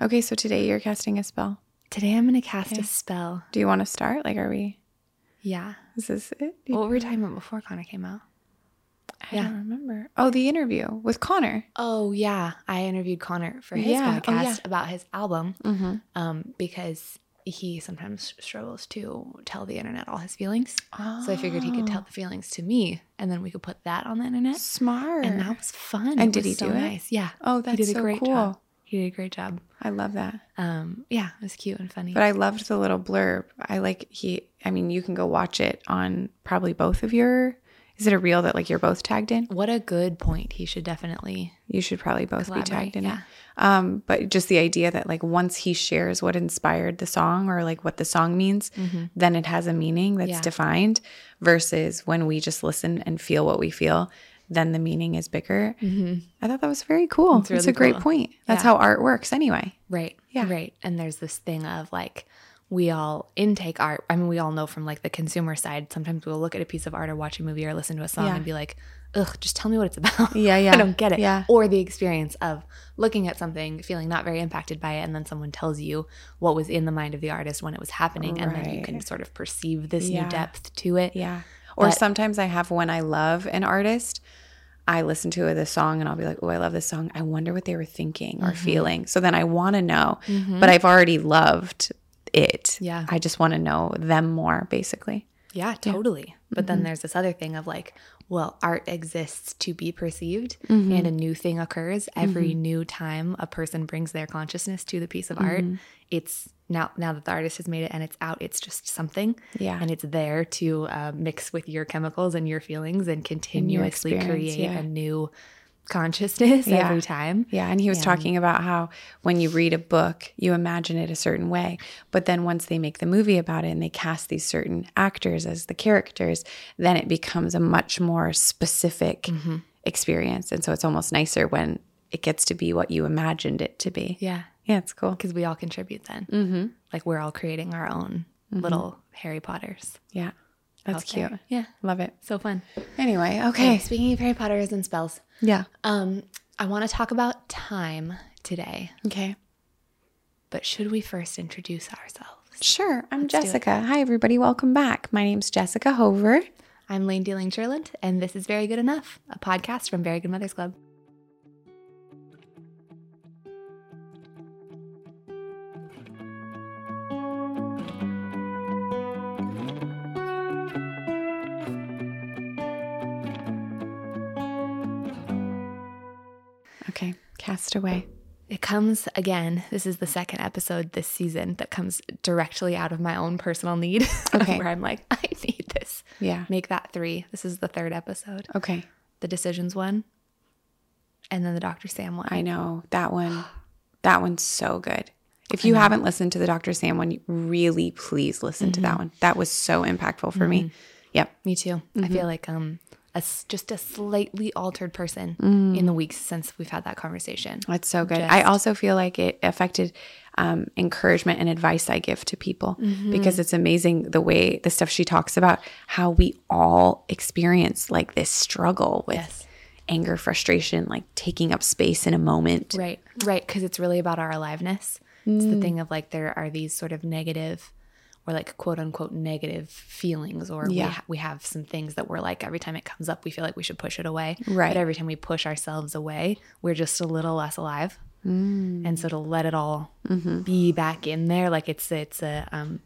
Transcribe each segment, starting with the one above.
Okay, so today you're casting a spell. Today I'm going to cast a spell. Do you want to start? Like, are we? Yeah. Is this it? What were we talking about before Connor came out? I don't remember. Oh, the interview with Connor. Oh yeah, I interviewed Connor for his Yeah. Oh, podcast yeah. about his album Mm-hmm. um, because he sometimes struggles to tell the internet all his feelings. Oh. So I figured he could tell the feelings to me, and then we could put that on the internet. Smart. And that was fun. And It did he so do it? Nice. Yeah. Oh, he that's did a so great cool. job. He did a great job. I love that. Um, yeah, it was cute and funny. But I loved the little blurb. I like he. I mean, you can go watch it on probably both of your. Is it a reel that like you're both tagged in? what a good point. He should definitely. You should probably both be tagged in yeah. it. Um, but just the idea that like once he shares what inspired the song or like what the song means, then it has a meaning that's Mm-hmm. Yeah. defined. Versus when we just listen and feel what we feel, then the meaning is bigger. Mm-hmm. I thought that was very cool. It's, really a great point. That's Yeah. how art works, anyway. Right. Yeah. Right. And there's this thing of like, we all intake art. I mean, we all know from like the consumer side, sometimes we'll look at a piece of art or watch a movie or listen to a song Yeah. and be like, ugh, just tell me what it's about. Yeah, yeah. I don't get it. Yeah. Or the experience of looking at something, feeling not very impacted by it, and then someone tells you what was in the mind of the artist when it was happening. And then you can sort of perceive this Yeah. new depth to it. Yeah. Or But- sometimes I have when I love an artist, I listen to the song and I'll be like, oh, I love this song. I wonder what they were thinking or feeling. So then I want to know, but I've already loved it. Yeah. I just want to know them more, basically. Yeah, totally. But Mm-hmm. then there's this other thing of like, well, art exists to be perceived Mm-hmm. and a new thing occurs every new time a person brings their consciousness to the piece of art. Mm-hmm. It's now now that the artist has made it and it's out, it's just something. Yeah. And it's there to uh, mix with your chemicals and your feelings and continuously experience, create yeah. a new consciousness Yeah. every time. Yeah. And he was talking about how when you read a book, you imagine it a certain way. But then once they make the movie about it and they cast these certain actors as the characters, then it becomes a much more specific Mm-hmm. experience. And so it's almost nicer when it gets to be what you imagined it to be. Yeah. Yeah, it's cool. Because we all contribute then. Mm-hmm. Like we're all creating our own little Harry Potters. Yeah. That's out there. cute. Yeah. Love it. So fun. Anyway, Okay, okay. speaking of Harry Potters and spells, Yeah. um, I want to talk about time today. Okay. But should we first introduce ourselves? Sure. I'm it. Jessica. Hi, everybody. Welcome back. My name's Jessica Hover. I'm Layne Dealing Sherland, and this is Very Good Enough, a podcast from Very Good Mothers Club. Okay. Cast away. It comes again. This is the second episode this season that comes directly out of my own personal need. Okay. where I'm like, I need this. Yeah. Make that three. This is the third episode. Okay. The decisions one, and then the Dr. Sam one. I know that one. That one's so good. If you haven't listened to the Dr. Sam one, really please listen to that one. That was so impactful for me. Yep. Me too. I Mm-hmm. feel like um a just a slightly altered person Mm. in the weeks since we've had that conversation. That's so good. I also feel like it affected um, encouragement and advice I give to people Mm-hmm. because it's amazing the way the stuff she talks about how we all experience like this struggle with Yes. anger, frustration, like taking up space in a moment. Right. Right, cuz it's really about our aliveness. It's the thing of like there are these sort of negative or like quote unquote negative feelings or we, ha- we have some things that we're like every time it comes up we feel like we should push it away. Right. But every time we push ourselves away, we're just a little less alive. And so to let it all be back in there like it's it's a um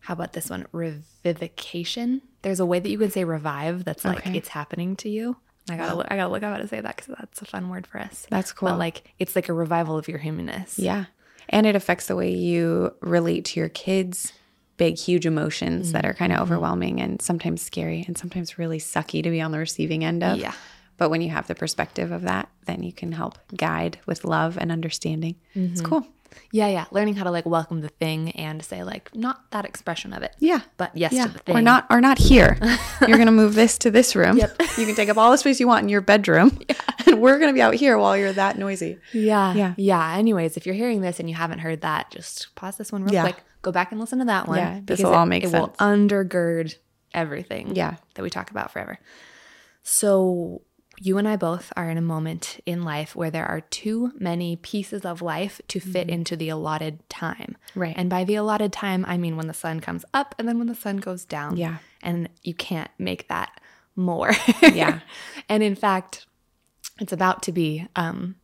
how about this one? revivication There's a way that you can say revive that's like Okay. it's happening to you. I gotta look, I gotta look up how to say that because that's a fun word for us. That's cool. But like it's like a revival of your humanness. Yeah. And it affects the way you relate to your kids. Big, huge emotions that are kind Mm-hmm. of overwhelming and sometimes scary and sometimes really sucky to be on the receiving end of. Yeah. But when you have the perspective of that, then you can help guide with love and understanding. It's Mm-hmm. cool. Yeah, yeah. Learning how to like welcome the thing and say like not that expression of it. Yeah. But yes Yeah. to the thing. Or not or not here. You're gonna move this to this room. Yep. You can take up all the space you want in your bedroom. Yeah. And we're gonna be out here while you're that noisy. Yeah. Yeah. Yeah. Anyways, if you're hearing this and you haven't heard that, just pause this one real Yeah. quick. Go back and listen to that one. Yeah, this because will it- all make it will undergird everything Yeah. that we talk about forever. So you and I both are in a moment in life where there are too many pieces of life to fit into the allotted time. Right. And by the allotted time, I mean when the sun comes up and then when the sun goes down. Yeah. And you can't make that more. Yeah. and in fact, it's about to be, um,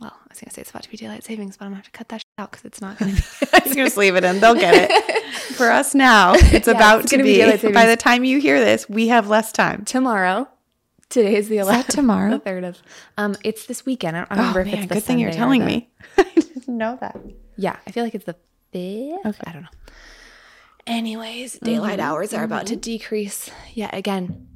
well, I was going to say it's about to be daylight savings, but I'm going to have to cut that out because it's not going to be. I'm just leave it in. They'll get it. For us now, it's Yeah, about it's to be be. by the time you hear this, we have less time. tomorrow. Today is the 11th. that tomorrow? The 3rd of. Um, it's this weekend. I don't, I Oh remember if man, it's the good thing you're Sunday telling the- me. I didn't know that. Yeah, I feel like it's the 5th. Okay. I don't know. Anyways, daylight hours are about to decrease yet again.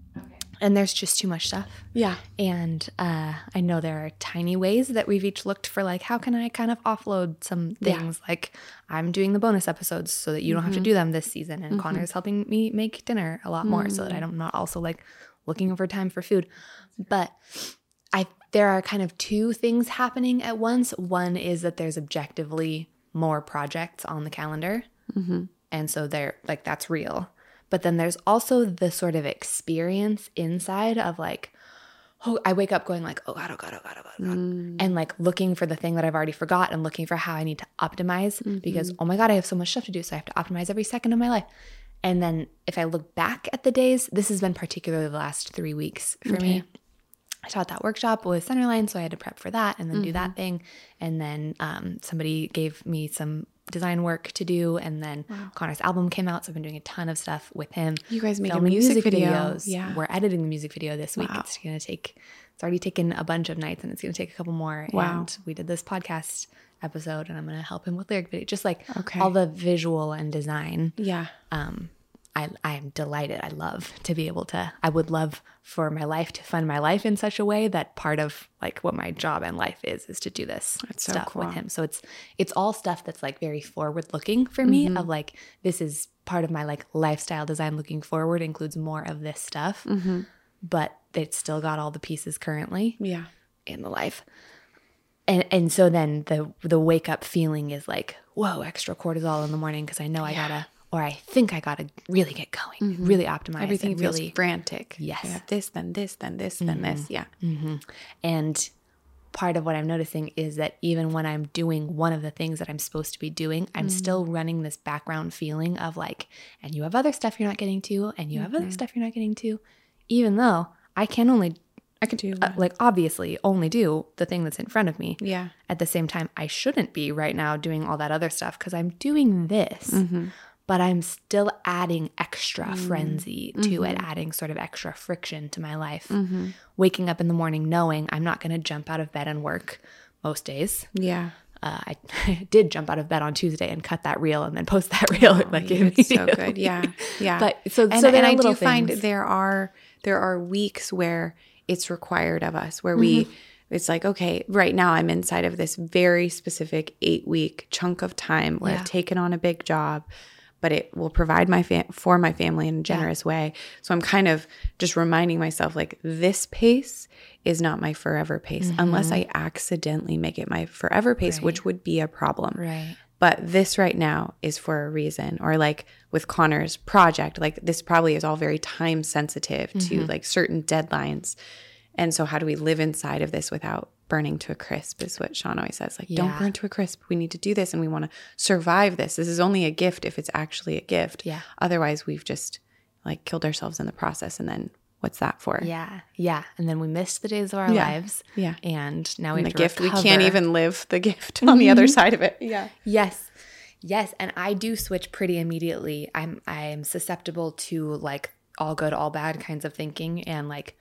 And there's just too much stuff. Yeah. And uh, I know there are tiny ways that we've each looked for, like, how can I kind of offload some Yeah. things? Like, I'm doing the bonus episodes so that you don't have to mm-hmm. do them this season. And mm-hmm. Connor's helping me make dinner a lot more so that mm. I'm not also like looking over time for food. But I there are kind of two things happening at once. One is that there's objectively more projects on the calendar. Mm-hmm. And so they're like, that's real. But then there's also the sort of experience inside of like, oh, I wake up going like, oh God, oh God, oh God, oh God, oh God. Mm. And like looking for the thing that I've already forgot and looking for how I need to optimize mm-hmm. because, oh my God, I have so much stuff to do. So I have to optimize every second of my life. And then if I look back at the days, this has been particularly the last three weeks for me. I taught that workshop with Centerline, so I had to prep for that and then do that mm-hmm. thing. And then um, somebody gave me some design work to do, and then Connor's album came out, so I've been doing a ton of stuff with him. You guys made a filming music video. Yeah. we're editing the music video this week. Wow. It's gonna take. It's already taken a bunch of nights, and it's gonna take a couple more. Wow. And we did this podcast episode, and I'm gonna help him with lyric video, just like Okay. all the visual and design Yeah. um, I, I am delighted. I love to be able to, I would love for my life to fund my life in such a way that part of like what my job and life is, is to do this That's so stuff cool. with him. So it's, it's all stuff that's like very forward looking for me Mm-hmm. of like, this is part of my like lifestyle design looking forward includes more of this stuff, Mm-hmm. but it's still got all the pieces currently Yeah. in the life. And and so then the the wake up feeling is like, whoa, extra cortisol in the morning because I know I gotta or I think I gotta really get going, mm-hmm. really optimize Mm-hmm. Everything feels really frantic. Yes. You have this, then this, then this, then mm-hmm. this. Yeah. Mm-hmm. and part of what I'm noticing is that even when I'm doing one of the things that I'm supposed to be doing, I'm still running this background feeling of like, and you have other stuff you're not getting to, and you have other stuff you're not getting to, even though I can only, I can Do uh, like obviously only do the thing that's in front of me. Yeah. At the same time, I shouldn't be right now doing all that other stuff because I'm doing this. But I'm still adding extra frenzy to it, adding sort of extra friction to my life. Waking up in the morning knowing I'm not going to jump out of bed and work most days. Yeah. Uh, I did jump out of bed on Tuesday and cut that reel and then post that reel like It's so good. Yeah. Yeah. But so, and, so there and I do little find there are there are weeks where it's required of us where we Mm-hmm. it's like okay right now i'm inside of this very specific eight week chunk of time where Yeah. i've taken on a big job but it will provide my fam- for my family in a generous way. So i'm kind of just reminding myself like this pace is not my forever pace mm-hmm. unless i accidentally make it my forever pace which would be a problem. Right. but this right now is for a reason. Or like with connor's project like this probably is all very time sensitive to mm-hmm. like certain deadlines. And so how do we live inside of this without burning to a crisp is what sean always says like don't burn to a crisp we need to do this and we want to survive this this is only a gift if it's actually a gift Yeah. otherwise we've just like killed ourselves in the process and then what's that for Yeah. Yeah. And then we missed the days of our Yeah. lives. Yeah. And now we and the gift we can't even live the gift on the mm-hmm. other side of it yeah Yes. Yes, and I do switch pretty immediately. I'm I'm susceptible to like all good, all bad kinds of thinking and like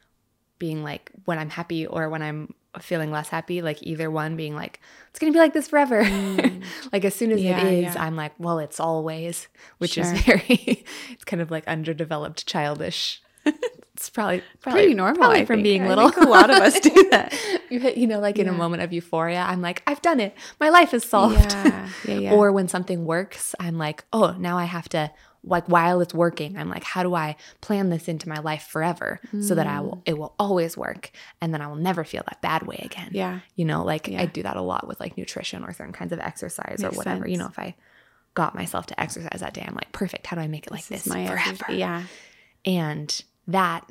being like when I'm happy or when I'm feeling less happy, like either one being like, it's gonna be like this forever. Mm. like as soon as Yeah, it is, yeah. I'm like, well, it's always, which is very it's kind of like underdeveloped childish. it's probably probably pretty normal probably from think. being little. a lot of us do that you you know, like in a moment of euphoria, I'm like, I've done it. My life is solved. yeah yeah yeah Or when something works, I'm like, oh, now I have to like while it's working, I'm like, how do I plan this into my life forever so that I Mm. will it will always work and then I will never feel that bad way again. yeah You know, like Yeah. I do that a lot with like nutrition or certain kinds of exercise or Makes whatever. You know, if I got myself to exercise that day, I'm like, perfect. How do I make it like This this, my forever? yeah And that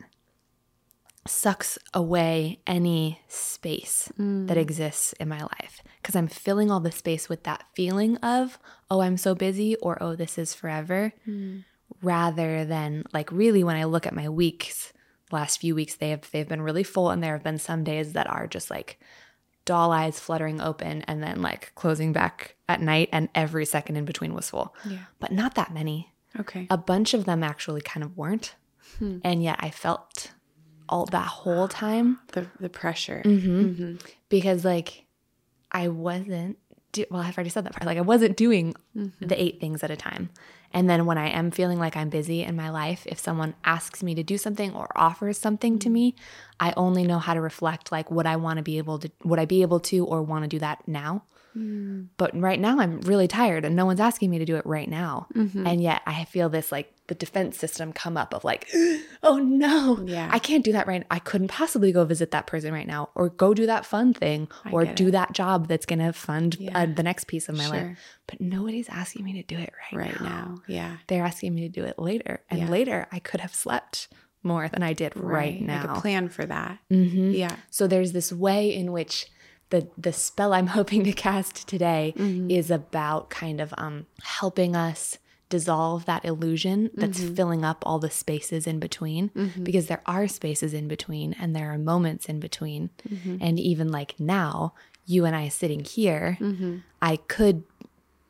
sucks away any space that mm. exists in my life because I'm filling all the space with that feeling of, oh, I'm so busy or oh, this is forever, mm. rather than like really when I look at my weeks, last few weeks they have they've been really full and there have been some days that are just like doll eyes fluttering open and then like closing back at night and every second in between was full. Yeah. But not that many. Okay. A bunch of them actually kind of weren't. Hmm. And yet I felt all that whole time The the pressure. Mm-hmm. mm-hmm. because like I wasn't do- well I've already said that part. Like I wasn't doing mm-hmm. the eight things at a time. And then when I am feeling like I'm busy in my life if someone asks me to do something or offers something to mm-hmm. me I only know how to reflect like would I want to be able to would I be able to or want to do that now but right now I'm really tired and no one's asking me to do it right now and yet I feel this like the defense system come up of like oh no Yeah. I can't do that right I couldn't possibly go visit that person right now or go do that fun thing or get do that job that's going to fund uh, the next piece of my Sure. life but nobody's asking me to do it right, Right now. Yeah. they're asking me to do it later and Yeah. later I could have slept more than I did right, now Like a plan for that. Mhm. Yeah. so there's this way in which the the spell I'm hoping to cast today Mm-hmm. is about kind of um helping us dissolve that illusion that's Mm-hmm. filling up all the spaces in between because there are spaces in between and there are moments in between Mm-hmm. and even like now you and I sitting here I could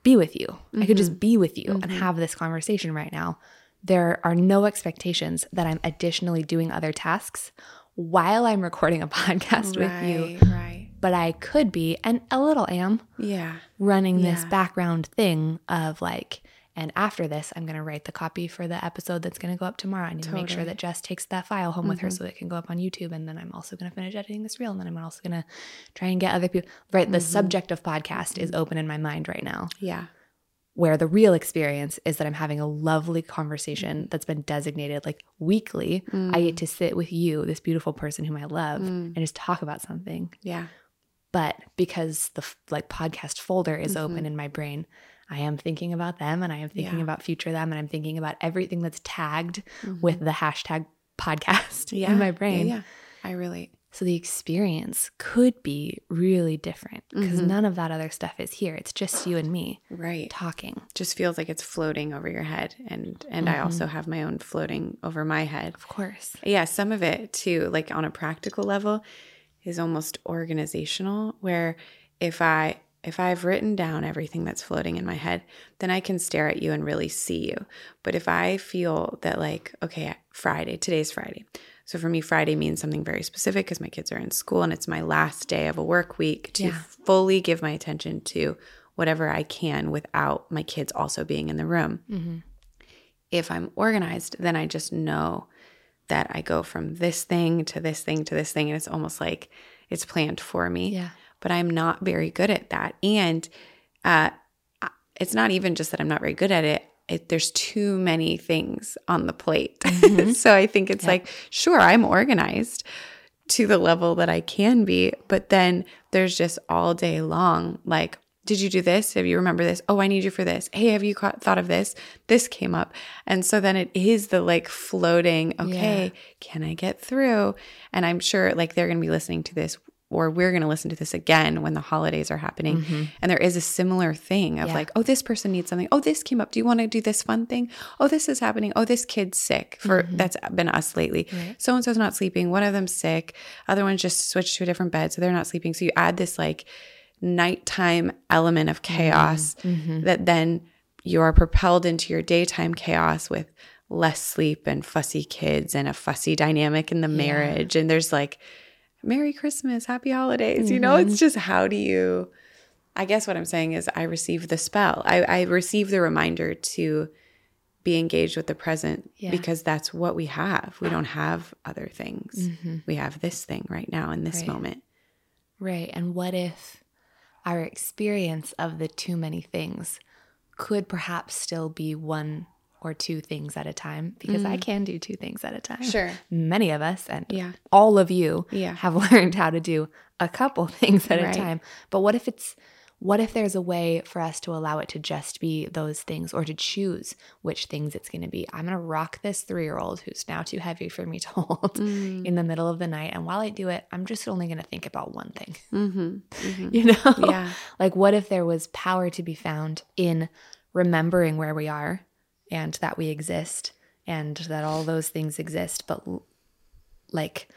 be with you I could just be with you and have this conversation right now there are no expectations that I'm additionally doing other tasks while I'm recording a podcast with you Right. But I could be, and a little am, Yeah. running this background thing of like, and after this, I'm going to write the copy for the episode that's going to go up tomorrow. I need to make sure that Jess takes that file home with her mm-hmm. so it can go up on YouTube. And then I'm also going to finish editing this reel. And then I'm also going to try and get other people. Right. The mm-hmm. subject of podcast is mm-hmm. open in my mind right now, Yeah. where the real experience is that I'm having a lovely conversation mm. that's been designated like weekly. I get mm. to sit with you, this beautiful person whom I love, mm. and just talk about something Yeah. But because the like podcast folder is open in my brain i am thinking about them and i am thinking Mm-hmm. Yeah. about future them and i'm thinking about everything that's tagged with the hashtag podcast Mm-hmm. Yeah. in my brain Yeah. yeah. I relate. so the experience could be really different because Mm-hmm. none of that other stuff is here it's just you and me Right. talking Just feels like it's floating over your head. And and I also have my own floating over my head. of course Yeah, some of it too, like on a practical level, is almost organizational where if I if I've written down everything that's floating in my head, then I can stare at you and really see you. But if I feel that like, okay, Friday, today's Friday. So for me, Friday means something very specific because my kids are in school and it's my last day of a work week to Yeah. fully give my attention to whatever I can without my kids also being in the room. Mm-hmm. If I'm organized, then I just know that I go from this thing to this thing to this thing. And it's almost like it's planned for me. Yeah. But I'm not very good at that. And uh, it's not even just that I'm not very good at it. It, there's too many things on the plate. so I think it's like, sure, I'm organized to the level that I can be, but then there's just all day long, like, did you do this? Have you remember this? Oh, I need you for this. Hey, have you ca- thought of this? This came up. And so then it is the like floating, okay, can I get through? And I'm sure like they're going to be listening to this or we're going to listen to this again when the holidays are happening. Mm-hmm. And there is a similar thing of Yeah. like, oh, this person needs something. Oh, this came up. Do you want to do this fun thing? Oh, this is happening. Oh, this kid's sick. For mm-hmm. that's been us lately. So and so's not sleeping. One of them's sick. Other one's just switched to a different bed, so they're not sleeping. So you add this like nighttime element of mm-hmm. chaos mm-hmm. that then you are propelled into your daytime chaos with less sleep and fussy kids and a fussy dynamic in the marriage. And there's like, Merry Christmas, Happy Holidays. You know, it's mm-hmm. just how do you, I guess what I'm saying is I receive the spell. I, I receive the reminder to be engaged with the present Yeah. because that's what we have. We don't have other things. We have this thing right now in this Right. moment. Right. And what if our experience of the too many things could perhaps still be one or two things at a time? Because I can do two things at a time. Mm. Sure. Many of us and Yeah. all of you Yeah. have learned how to do a couple things at Right. a time. But what if it's what if there's a way for us to allow it to just be those things or to choose which things it's going to be? I'm going to rock this three year old who's now too heavy for me to hold Mm. in the middle of the night. And while I do it, I'm just only going to think about one thing, Mm-hmm. Mm-hmm. you know? Yeah. Like, what if there was power to be found in remembering where we are and that we exist and that all those things exist, but like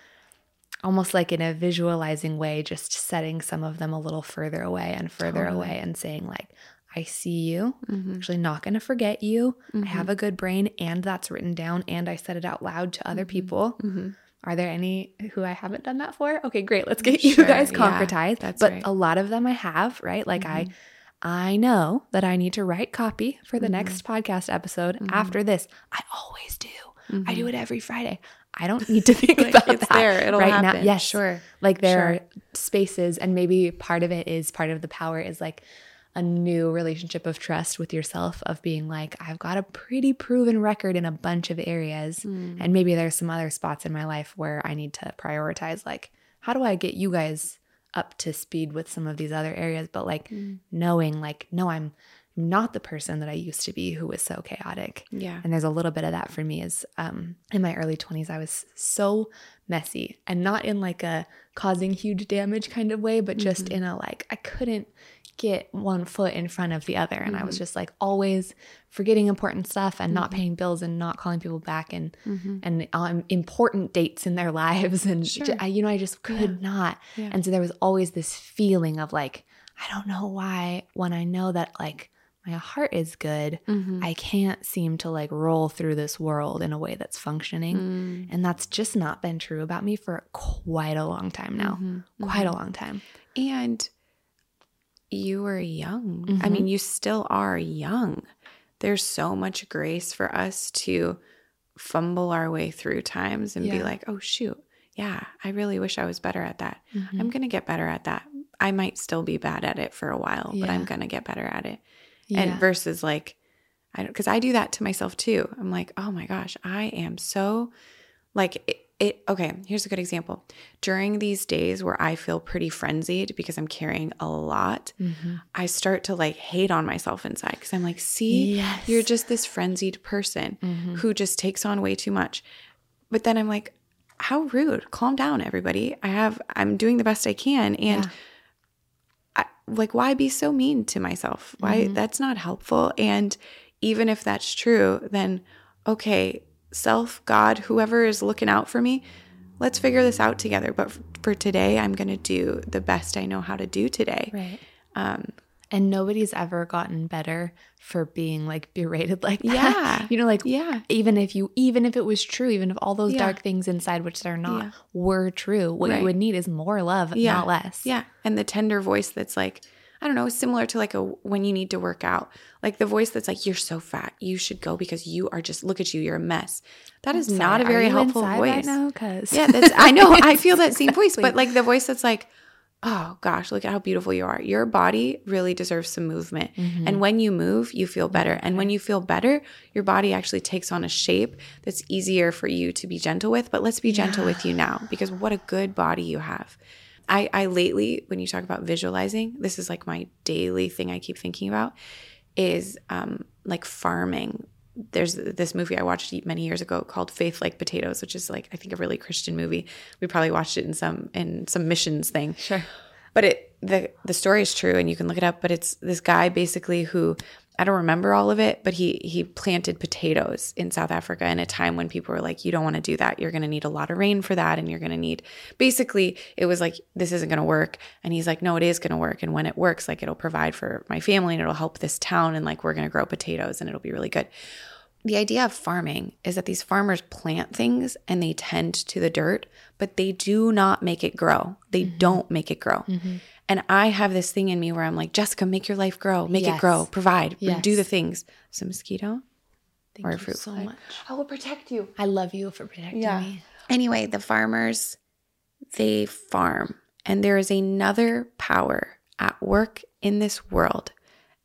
almost like in a visualizing way, just setting some of them a little further away and further Totally. away and saying, like, I see you. Mhm. Actually, not going to forget you. Mhm. I have a good brain and that's written down and I said it out loud to other Mhm. people. Mhm. Are there any who I haven't done that for? Okay, great. Let's get you Sure, guys yeah, concretized. that's but right. a lot of them I have, right? Like I Mhm. I know that I need to write copy for the next podcast episode after this. I always do. I do it every Friday. I don't need to think Like, about it's that there. It'll right happen. now. Yes, Sure. Like there Sure. are spaces, and maybe part of it is part of the power is like a new relationship of trust with yourself of being like, I've got a pretty proven record in a bunch of areas. Mm. And maybe there's some other spots in my life where I need to prioritize, like, how do I get you guys up to speed with some of these other areas? But like Mm. knowing, like, no, I'm not the person that I used to be who was so chaotic. Yeah. And there's a little bit of that for me is um in my early 20s I was so messy and not in like a causing huge damage kind of way but just Mhm. in a like I couldn't get one foot in front of the other and I was Mhm. just like always forgetting important stuff and not Mhm. paying bills and not calling people back and Mhm. and um, important dates in their lives and Sure. ju- I, you know I just could not Yeah. and so there was always this feeling of like I don't know why when I know that like my heart is good Mhm. I can't seem to like roll through this world in a way that's functioning. Mm. And that's just not been true about me for quite a long time now. Mhm. Quite a Mhm. long time. And you were young. I Mhm. mean, you still are young. There's so much grace for us to fumble our way through times and be like, oh, shoot. Yeah, I really wish I was better at that. Mm-hmm. I'm going to get better at that. I might still be bad at it for a while, but I'm going to get better at it. Yeah. And versus like, I don't, because I do that to myself too. I'm like, oh my gosh, I am so like it, it. Okay, here's a good example. During these days where I feel pretty frenzied because I'm carrying a lot, Mhm. I start to like hate on myself inside because I'm like, see, Yes. you're just this frenzied person Mhm. who just takes on way too much. But then I'm like, how rude. Calm down, everybody. I have, I'm doing the best I can. And Yeah. Like, why be so mean to myself? Why? Mhm. That's not helpful. And even if that's true, then okay, self, God, whoever is looking out for me, let's figure this out together. But for today, I'm going to do the best I know how to do today. Right. Um, And nobody's ever gotten better for being like berated like that. Yeah. you know, like yeah. even if you even if it was true, even if all those Yeah. dark things inside which they're not Yeah. were true, what Right. you would need is more love, Yeah. not less. Yeah. And the tender voice that's like, I don't know, similar to like a when you need to work out. Like the voice that's like, You're so fat. You should go because you are just look at you, you're a mess. That is not a very helpful voice. right now. Cause Yeah, that's I know. I feel that same voice, but like the voice that's like, Oh gosh, look at how beautiful you are. Your body really deserves some movement. Mhm. And when you move, you feel better. And when you feel better, your body actually takes on a shape that's easier for you to be gentle with. But let's be gentle with you now because what a good body you have. I, I lately, when you talk about visualizing, this is like my daily thing I keep thinking about is um, like farming. There's this movie I watched many years ago called Faith Like Potatoes, which is like I think a really Christian movie. We probably watched it in some in some missions thing Sure. but it the the story is true and you can look it up but it's this guy basically who I don't remember all of it but he he planted potatoes in South Africa in a time when people were like you don't want to do that you're going to need a lot of rain for that and you're going to need basically it was like this isn't going to work and he's like no it is going to work and when it works like it'll provide for my family and it'll help this town and like we're going to grow potatoes and it'll be really good the idea of farming is that these farmers plant things and they tend to the dirt, but they do not make it grow. They don't make it grow. Mm-hmm. And I have this thing in me where I'm like, Jessica, make your life grow, make it grow, provide, Yes. do the things. So mosquito? Thank Or a you fruit so fly. much. I will protect you. I love you for protecting Yeah. me. Anyway, the farmers, they farm, and there is another power at work in this world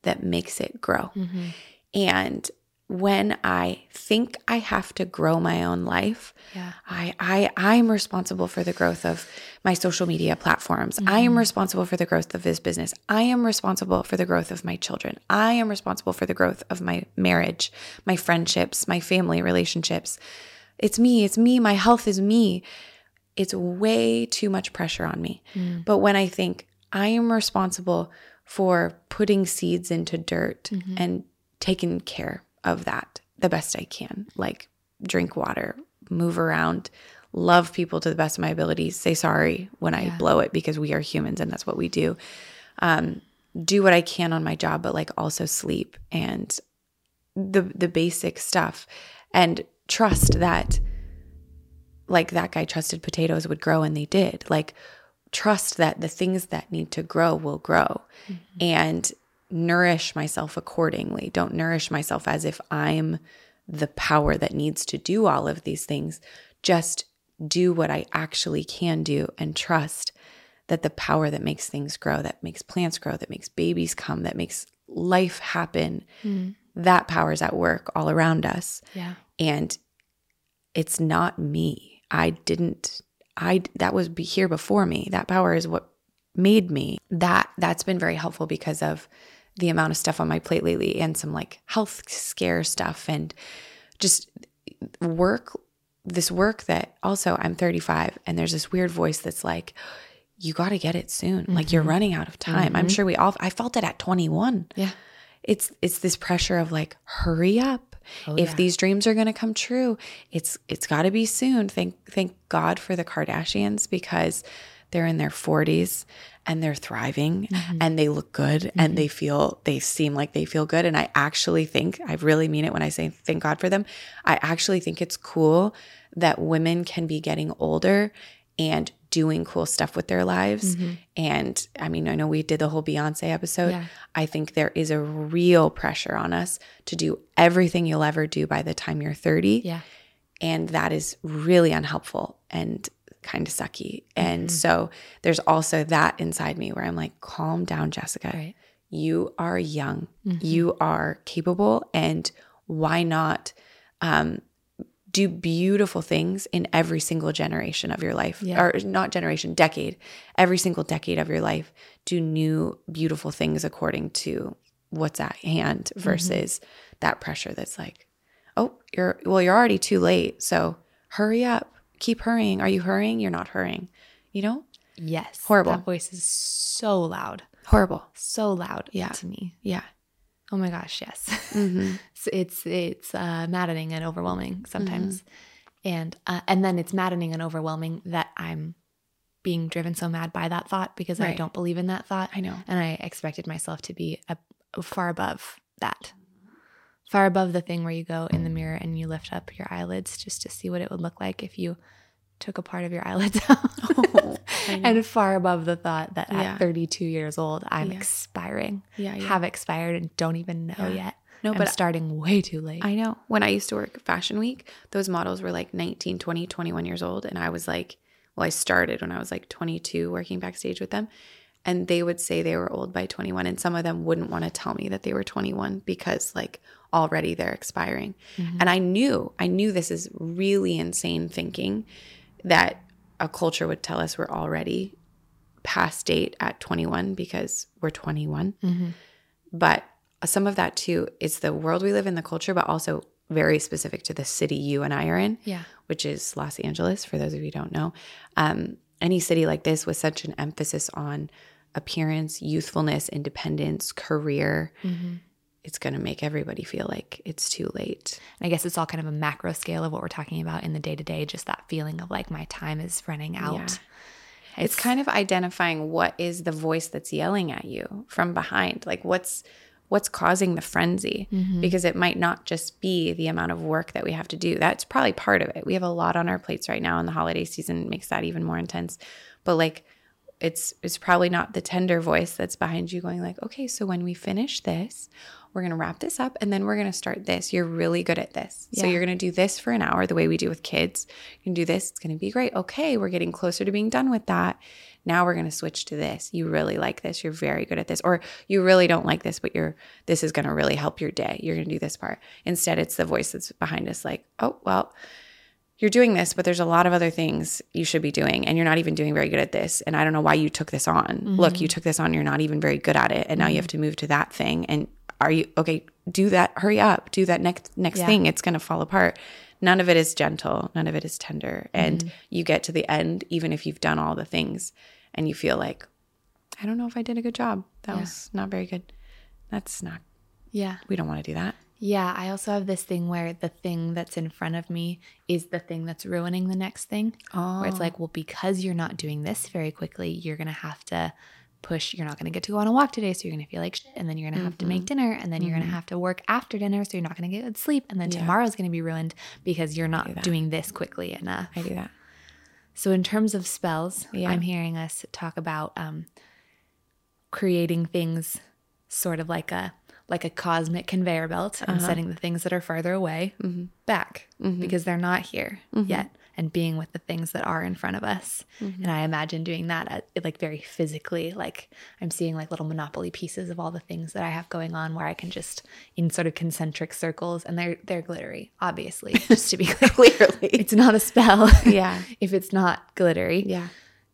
that makes it grow. Mm-hmm. And when I think I have to grow my own life, Yeah. I I I'm responsible for the growth of my social media platforms. I am mm-hmm. responsible for the growth of this business. I am responsible for the growth of my children. I am responsible for the growth of my marriage, my friendships, my family relationships. It's me, it's me, my health is me. It's way too much pressure on me. Mm. But when I think I am responsible for putting seeds into dirt mm-hmm. and taking care of that the best I can, like drink water, move around, love people to the best of my abilities, say sorry when I blow it because we are humans and that's what we do. Um, do what I can on my job, but like also sleep and the the basic stuff. And trust that like that guy trusted potatoes would grow and they did. Like trust that the things that need to grow will grow. And nourish myself accordingly. Don't nourish myself as if I'm the power that needs to do all of these things. Just do what I actually can do and trust that the power that makes things grow, that makes plants grow, that makes babies come, that makes life happen, mm. that power is at work all around us. Yeah. And it's not me. I didn't I that was be here before me. That power is what made me. That that's been very helpful because of the amount of stuff on my plate lately and some like health scare stuff and just work this work that also I'm 35 and there's this weird voice that's like you got to get it soon. Like you're mm-hmm. running out of time. I'm mm-hmm. sure we all I felt it at 21 Yeah. it's it's this pressure of like hurry up oh, if yeah. these dreams are going to come true it's it's got to be soon thank thank god for the kardashians because they're in their 40s and they're thriving mm-hmm. and they look good and they mm-hmm. feel they seem like they feel good. And i actually think i really mean it when i say thank god for them. I actually think it's cool that women can be getting older and doing cool stuff with their lives. Mm-hmm. And i mean i know we did the whole beyonce episode. Yeah. I think there is a real pressure on us to do everything you'll ever do by the time you're 30. Yeah. And that is really unhelpful. And kind of sucky. Mm-hmm. And so there's also that inside me where I'm like, calm down, Jessica. Right. You are young, mm-hmm. you are capable, and why not um, do beautiful things in every single generation of your life, Yeah. or not generation, decade, every single decade of your life? Do new beautiful things according to what's at hand mm-hmm. versus that pressure that's like, oh, you're well, you're already too late, so hurry up, keep hurrying. Are you hurrying? You're not hurrying. You know, Yes. Horrible. That voice is so loud. horrible. So loud Yeah. to me. Yeah. Oh my gosh, yes. Mm-hmm. So it's it's uh, maddening and overwhelming sometimes, Mm-hmm. and uh, and then it's maddening and overwhelming that I'm being driven so mad by that thought because I don't believe in that thought. I know. and I expected myself to be a, far above that, far above the thing where you go in the mirror and you lift up your eyelids just to see what it would look like if you took a part of your eyelids out. Oh, and far above the thought that Yeah. at 32 years old I'm Yeah. expiring, Yeah, yeah. have expired and don't even know yet. No, I'm but starting way too late. I know. When I used to work Fashion Week, those models were like 19, 20, 21 years old. And I was like, well, I started when I was like 22 working backstage with them. And they would say they were old by 21. And some of them wouldn't want to tell me that they were 21 because like already they're expiring. Mm-hmm. And I knew, I knew this is really insane thinking that a culture would tell us we're already past date at 21 because we're 21 mm-hmm. but some of that too is the world we live in the culture but also very specific to the city you and i are in Yeah. which is los angeles for those of you who don't know. Um, any city like this with such an emphasis on appearance youthfulness independence career mm-hmm. It's going to make everybody feel like it's too late. And I guess it's all kind of a macro scale of what we're talking about in the day to day, just that feeling of like my time is running out. Yeah. it's kind of identifying what is the voice that's yelling at you from behind like what's what's causing the frenzy. Mm-hmm. Because it might not just be the amount of work that we have to do. That's probably part of it. We have a lot on our plates right now and the holiday season makes that even more intense. But like it's it's probably not the tender voice that's behind you going like okay so when we finish this we're going to wrap this up and then we're going to start this. You're really good at this. So you're going to do this for an hour the way we do with kids. You can do this. It's going to be great. Okay, we're getting closer to being done with that. Now we're going to switch to this. You really like this. You're very good at this. Or you really don't like this, but you're this is going to really help your day. You're going to do this part. Instead, it's the voice that's behind us like, "Oh, well, you're doing this, but there's a lot of other things you should be doing, and you're not even doing very good at this. And I don't know why you took this on. Look, you mm-hmm. took this on, you're not even very good at it, and now you mm-hmm. have to move to that thing. And are you okay? Do that. Hurry up. Do that next next Yeah. thing. It's going to fall apart. None of it is gentle. None of it is tender. And mm-hmm. you get to the end, even if you've done all the things, and you feel like, I don't know if I did a good job. That Yeah. was not very good. That's not. Yeah. We don't want to do that. Yeah, I also have this thing where the thing that's in front of me is the thing that's ruining the next thing. Oh, Where it's oh. like, well, because you're not doing this very quickly, you're going to have to push. You're not going to get to go on a walk today. So you're going to feel like shit. And then you're going to have to make mm-hmm. dinner. And then you're going to mm-hmm. have to work after dinner. So you're not going to get good sleep. And then Yeah. tomorrow's going to be ruined because you're not that. doing this quickly enough. I do that. So, in terms of spells, Yeah. I'm hearing us talk about um, creating things sort of like a like a cosmic conveyor belt and uh-huh. setting the things that are farther away mm-hmm. back because they're not here yet and being with the things that are in front of us and i imagine doing that at, like very physically like i'm seeing like little monopoly pieces of all the things that i have going on where i can just in sort of concentric circles and they're they're glittery obviously just to be clear Clearly. it's not a spell Yeah. if it's not glittery. Yeah.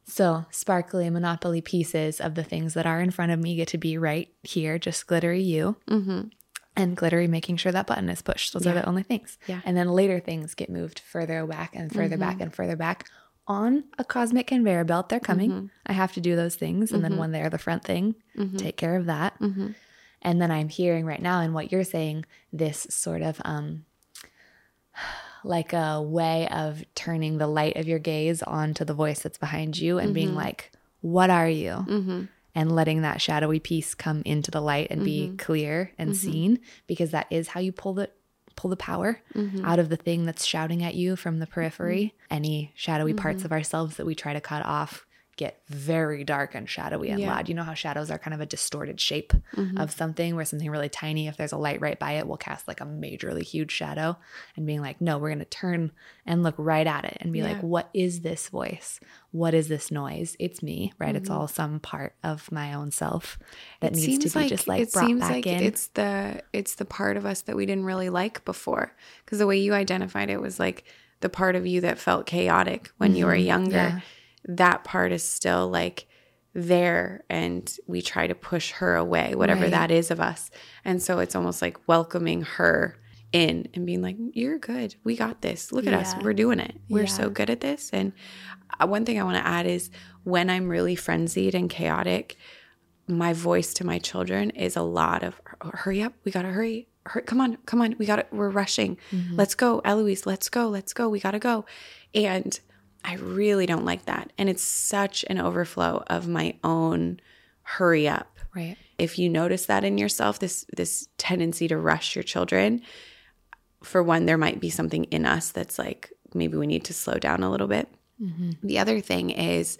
So, sparkly monopoly pieces of the things that are in front of me get to be right here, just glittery you. Mm-hmm. And glittery making sure that button is pushed. Those are the only things. Yeah. And then later things get moved further back and further back mm-hmm. and further back on a cosmic conveyor belt. They're coming. Mm-hmm. I have to do those things. And then mm-hmm. when they're the front thing, take care of that. And then I'm hearing right now in what you're saying, this sort of um like a way of turning the light of your gaze onto the voice that's behind you and being like, What are you? And letting that shadowy piece come into the light and be mm-hmm. clear and mm-hmm. seen because that is how you pull the pull the power mm-hmm. out of the thing that's shouting at you from the periphery. Any shadowy parts of ourselves that we try to cut off get very dark and shadowy and Yeah. loud. You know how shadows are kind of a distorted shape of something where something really tiny, if there's a light right by it, will cast like a majorly huge shadow and being like, no, we're going to turn and look right at it and be like, what is this voice? What is this noise? It's me, right? It's all some part of my own self that Mm-hmm. It needs to be just like it brought seems back like in. it's the it's the part of us that we didn't really like before because the way you identified it was like the part of you that felt chaotic when you were younger Mm-hmm. yeah. That part is still like there and we try to push her away whatever Right. that is of us. And so it's almost like welcoming her in and being like you're good. We got this. Look at us. We're doing it. We're Yeah. so good at this. And uh, one thing i want to add is when i'm really frenzied and chaotic my voice to my children is a lot of hurry up. We gotta hurry. Hurry come on come on. We gotta we're rushing. Let's go eloise. Let's go. Let's go. We gotta go. And i really don't like that. And it's such an overflow of my own hurry up. Right. if you notice that in yourself this this tendency to rush your children for one there might be something in us that's like maybe we need to slow down a little bit. Mm-hmm. The other thing is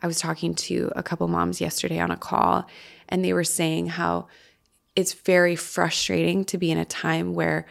i was talking to a couple moms yesterday on a call and they were saying how it's very frustrating to be in a time where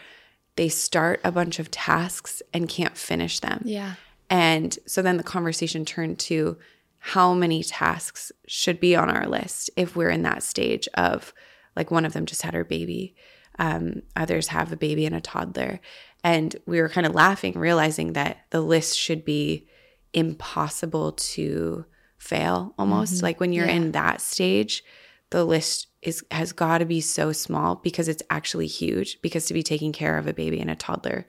they start a bunch of tasks and can't finish them. Yeah. And so then the conversation turned to how many tasks should be on our list if we're in that stage of like one of them just had her baby, um, others have a baby and a toddler. And we were kind of laughing, realizing that the list should be impossible to fail almost. Like when you're Yeah. in that stage, the list is has got to be so small because it's actually huge because to be taking care of a baby and a toddler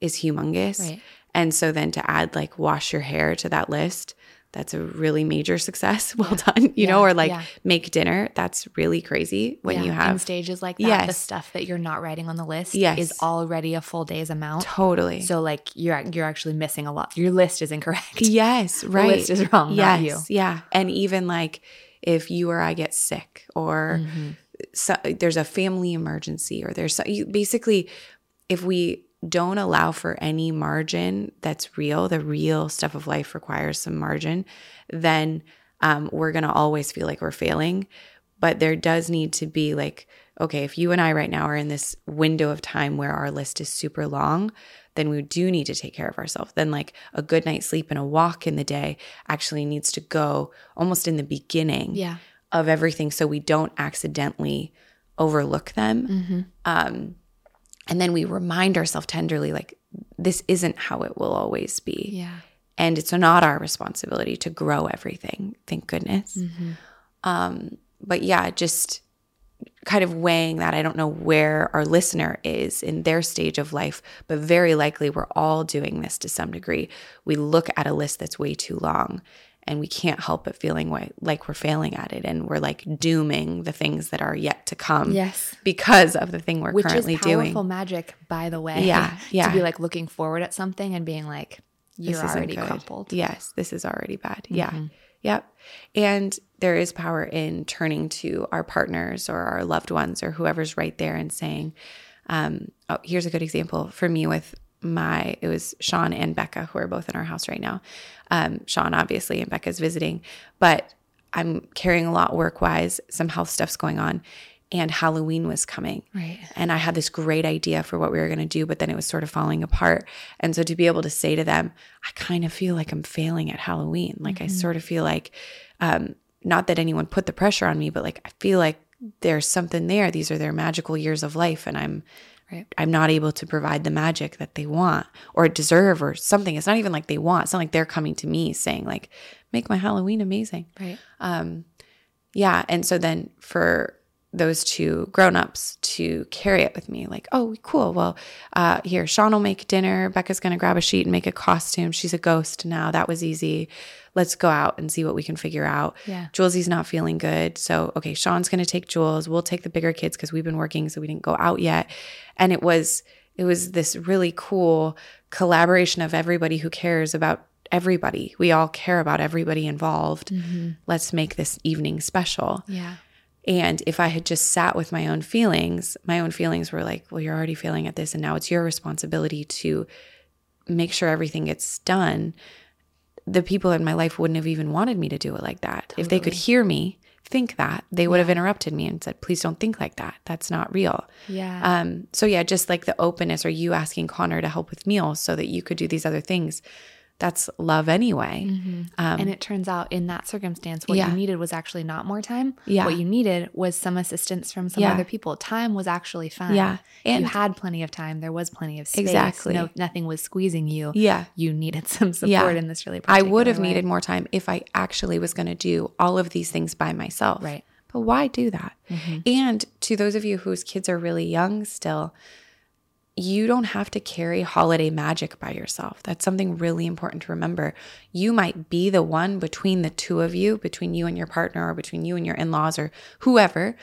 is humongous. Right. And so then to add like wash your hair to that list, that's a really major success. Well done, you know, or like yeah. make dinner. That's really crazy when Yeah, you in have stages like that, the Yes. stuff that you're not writing on the list Yes. is already a full day's amount. totally. So like you're you're actually missing a lot. Your list is incorrect. yes, right. list is wrong, not you. Yeah. And even like if you or I get sick or Mm-hmm. so, there's a family emergency or there's so, you, basically if we don't allow for any margin that's real, the real stuff of life requires some margin, then um, we're going to always feel like we're failing. But there does need to be like okay, if you and I right now are in this window of time where our list is super long, then we do need to take care of ourselves. Then, like a good night's sleep and a walk in the day actually needs to go almost in the beginning Yeah. of everything so we don't accidentally overlook them. Mm-hmm. Um, and then we remind ourselves tenderly, like, this isn't how it will always be. Yeah. And it's not our responsibility to grow everything, thank goodness. Um, but yeah, just kind of weighing that. I don't know where our listener is in their stage of life, but very likely we're all doing this to some degree. We look at a list that's way too long and we can't help but feeling like we're failing at it and we're like dooming the things that are yet to come Yes. because of the thing we're Which currently is powerful doing. magic, by the way. Yeah, yeah. To be like looking forward at something and being like, you're isn't already good. crumpled. Yes, this is already bad. Yeah. Mm-hmm. Yep. And there is power in turning to our partners or our loved ones or whoever's right there and saying, um, oh, here's a good example for me with my, it was Sean and Becca who are both in our house right now. Um, Sean, obviously, and Becca's visiting, but I'm carrying a lot work wise. Some health stuff's going on. And Halloween was coming. Right. And I had this great idea for what we were going to do, but then it was sort of falling apart. And so to be able to say to them, I kind of feel like I'm failing at Halloween. Like I sort of feel like, um, not that anyone put the pressure on me, but like I feel like there's something there. These are their magical years of life, and I'm Right. I'm not able to provide the magic that they want or deserve or something. It's not even like they want. It's not like they're coming to me saying like, make my Halloween amazing. Right. Um, Yeah. And so then for those two grown-ups to carry it with me. Like oh cool. Well uh, here sean will make dinner. Becca's going to grab a sheet and make a costume. She's a ghost now. That was easy. Let's go out and see what we can figure out. Yeah. julesie's not feeling good. So okay sean's going to take jules. We'll take the bigger kids because we've been working so we didn't go out yet. And it was it was this really cool collaboration of everybody who cares about everybody. We all care about everybody involved. Let's make this evening special. Yeah. And if I had just sat with my own feelings, my own feelings were like, well, you're already failing at this. And now it's your responsibility to make sure everything gets done. The people in my life wouldn't have even wanted me to do it like that. If they could hear me think that, they would have interrupted me and said, please don't think like that. That's not real. Yeah. Um, so yeah, just like the openness or you asking Connor to help with meals so that you could do these other things. That's love anyway. and it turns out in that circumstance, what Um, Yeah. you needed was actually not more time. Yeah. What you needed was some assistance from some Yeah. other people. Time was actually fine. Yeah. you And- had plenty of time. There was plenty of space. Exactly. No, nothing was squeezing you. Yeah. You needed some support Yeah. in this really I would have way. needed more time if I actually was going to do all of these things by myself. Right. But why do that? And to those of you whose kids are really young still, you don't have to carry holiday magic by yourself. That's something really important to remember. You might be the one between the two of you, between you and your partner, or between you and your in laws, or whoever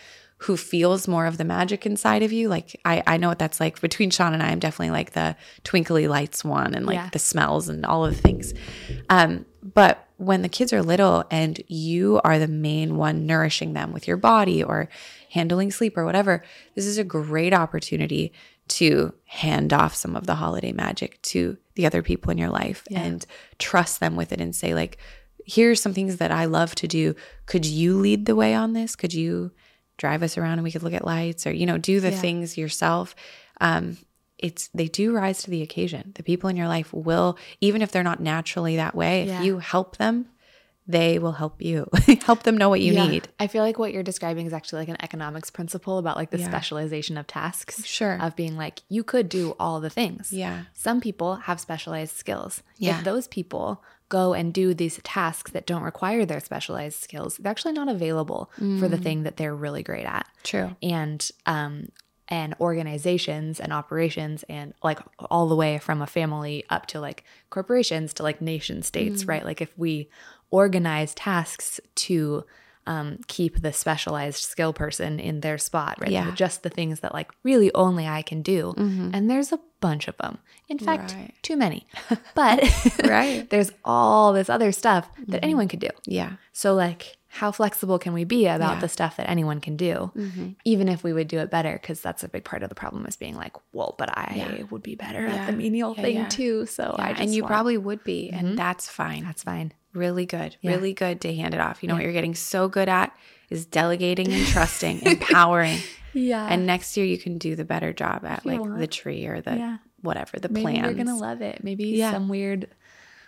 who feels more of the magic inside of you. Like, I, I know what that's like. Between Sean and I, I'm definitely like the twinkly lights one and like Yeah. the smells and all of the things. Um, but when the kids are little and you are the main one nourishing them with your body or handling sleep or whatever, this is a great opportunity to hand off some of the holiday magic to the other people in your life and trust them with it and say, like, here's some things that I love to do. Could you lead the way on this? Could you drive us around and we could look at lights or, you know, do the Yeah. things yourself? Um, it's they do rise to the occasion. The people in your life will, even if they're not naturally that way, Yeah. if you help them, they will help you. help them know what you Yeah. need. I feel like what you're describing is actually like an economics principle about like the Yeah. specialization of tasks. Sure. Of being like, you could do all the things. Yeah. Some people have specialized skills. Yeah. If those people go and do these tasks that don't require their specialized skills, they're actually not available for the thing that they're really great at. True. And um and organizations and operations and like all the way from a family up to like corporations to like nation states, right? Like if we organize tasks to um, keep the specialized skill person in their spot, right? Yeah. Just the things that like really only I can do. Mm-hmm. And there's a bunch of them. In fact, Right. too many. But Right. there's all this other stuff that mm-hmm. anyone could do. Yeah. So, like, how flexible can we be about Yeah. the stuff that anyone can do, mm-hmm. even if we would do it better? Because that's a big part of the problem is being like, well, but I Yeah. would be better Yeah. at the menial thing too. So I just and you want- probably would be, and that's fine. that's fine. Really good, Yeah. really good to hand it off. You know what you're getting so good at is delegating and trusting, empowering. Yeah. And next year you can do the better job at like want. the tree or the Yeah. whatever, the plans. you're gonna love it. Maybe Yeah. some weird